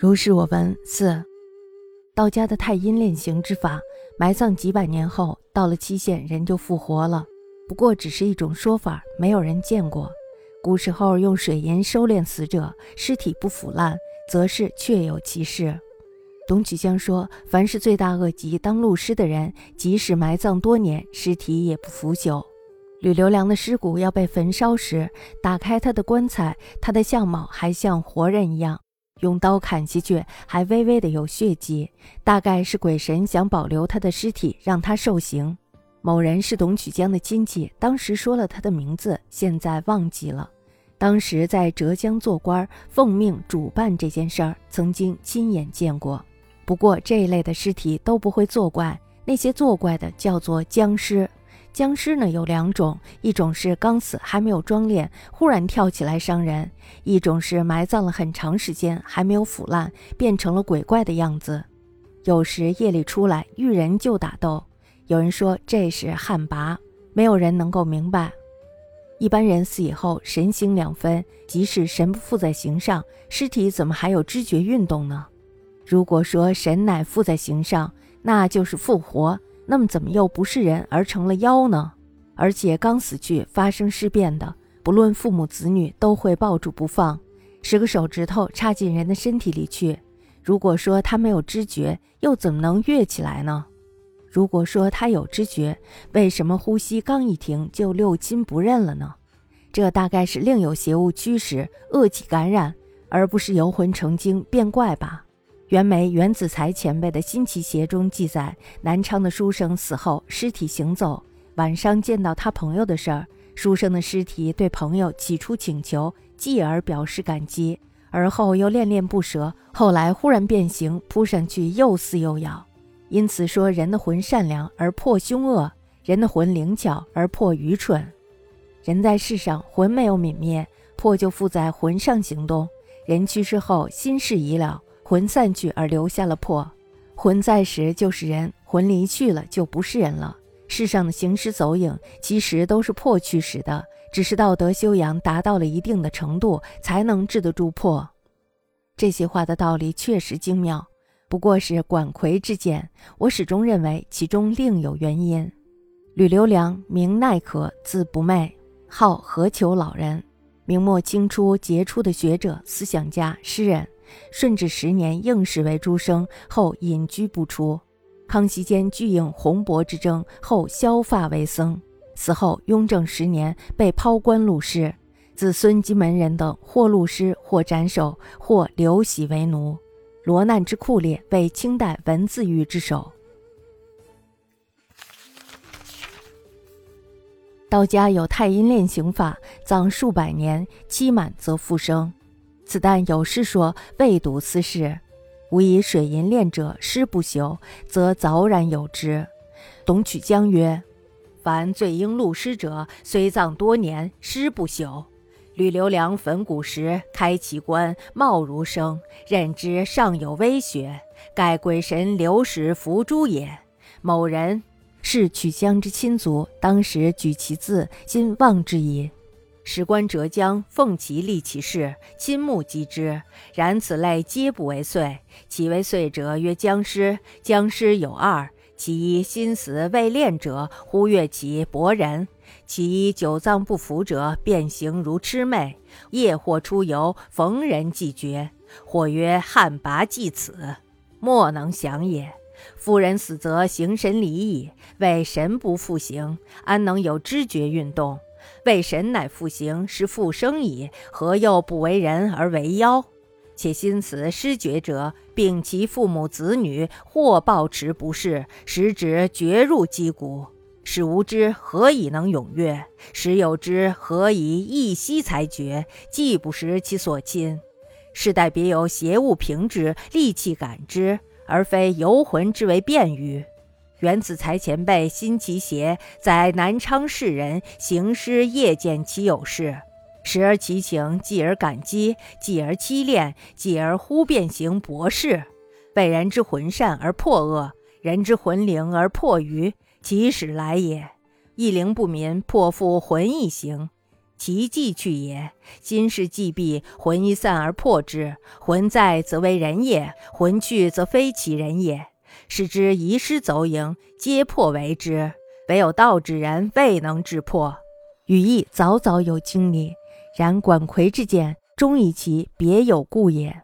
如是我闻四，道家的太阴炼形之法，埋葬几百年后，到了期限人就复活了。不过只是一种说法，没有人见过。古时候用水银收敛死者，尸体不腐烂，则是确有其事。董曲江说，凡是罪大恶极当路师的人，即使埋葬多年，尸体也不腐朽。吕留良的尸骨要被焚烧时，打开他的棺材，他的相貌还像活人一样。用刀砍下去，还微微的有血迹，大概是鬼神想保留他的尸体，让他受刑。某人是董曲江的亲戚，当时说了他的名字，现在忘记了。当时在浙江做官，奉命主办这件事儿，曾经亲眼见过。不过这一类的尸体都不会作怪，那些作怪的叫做僵尸。僵尸呢有两种，一种是刚死还没有装殓，忽然跳起来伤人；一种是埋葬了很长时间还没有腐烂，变成了鬼怪的样子。有时夜里出来遇人就打斗，有人说这是旱魃，没有人能够明白。一般人死以后神形两分，即使神不附在形上，尸体怎么还有知觉运动呢？如果说神乃附在形上，那就是复活。那么怎么又不是人而成了妖呢？而且刚死去发生尸变的，不论父母子女都会抱住不放，十个手指头插进人的身体里去。如果说他没有知觉，又怎么能跃起来呢？如果说他有知觉，为什么呼吸刚一停就六亲不认了呢？这大概是另有邪物驱使、恶气感染，而不是游魂成精变怪吧。袁枚、袁子才前辈的《新奇邪》中记载，南昌的书生死后，尸体行走，晚上见到他朋友的事儿。书生的尸体对朋友起初请求，继而表示感激，而后又恋恋不舍，后来忽然变形，扑上去又撕又咬。因此说，人的魂善良而破凶恶，人的魂灵巧而破愚蠢。人在世上，魂没有泯灭，魄就附在魂上行动。人去世后，心事已了。魂散去而留下了魄，魂在时就是人，魂离去了就不是人了。世上的行尸走影其实都是魄驱使的，只是道德修养达到了一定的程度，才能治得住魄。这些话的道理确实精妙，不过是管窥之见。我始终认为其中另有原因。吕留良，名奈可，字不昧，号何求老人，明末清初杰出的学者、思想家、诗人。顺治十年应试为诸生，后隐居不出。康熙间拒应洪博之争，后削发为僧。死后雍正十年被抛官入仕，子孙及门人等或戮师，或斩首，或流徙为奴。罗难之酷烈，为清代文字狱之首。道家有太阴炼刑法，葬数百年，期满则复生。此但有诗说：“未睹斯事，吾以水银炼者，尸不朽，则早然有之。”董曲江曰：“凡罪应戮尸者，虽葬多年，尸不朽。吕留良焚骨时，开其棺，貌如生，认之尚有微血，盖鬼神留使伏诛也。某人是曲江之亲族，当时举其字，今忘之矣。”史官浙江奉其立其事，亲目击之。然此类皆不为祟。其为祟者，曰僵尸。僵尸有二：其一心死未练者，忽跃起搏人；其一久葬不服者，变形如魑魅。夜或出游，逢人即绝。或曰旱魃即此，莫能降也。夫人死则形神离矣，为神不复形，安能有知觉运动？为神乃复形，是复生矣，何又不为人而为妖？且心此失觉者，并其父母子女，或抱持不适，使之绝入肌骨。使无知何以能踊跃？使有之何以一息才绝？既不识其所亲，世代别有邪物凭之，利器感之，而非游魂之为便于。袁子才前辈新奇邪，在南昌市人行尸夜见其有事，时而其情，继而感激，继而期恋，继而忽变形博士。被人之魂善而破恶，人之魂灵而破愚，其始来也。一灵不民，破复魂一行。其迹去也。今世既毕，魂一散而破之。魂在则为人也，魂去则非其人也。使之遗失走影，皆破为之。唯有道之人未能制破。羽翼早早有经历，然管窥之见，终以其别有故也。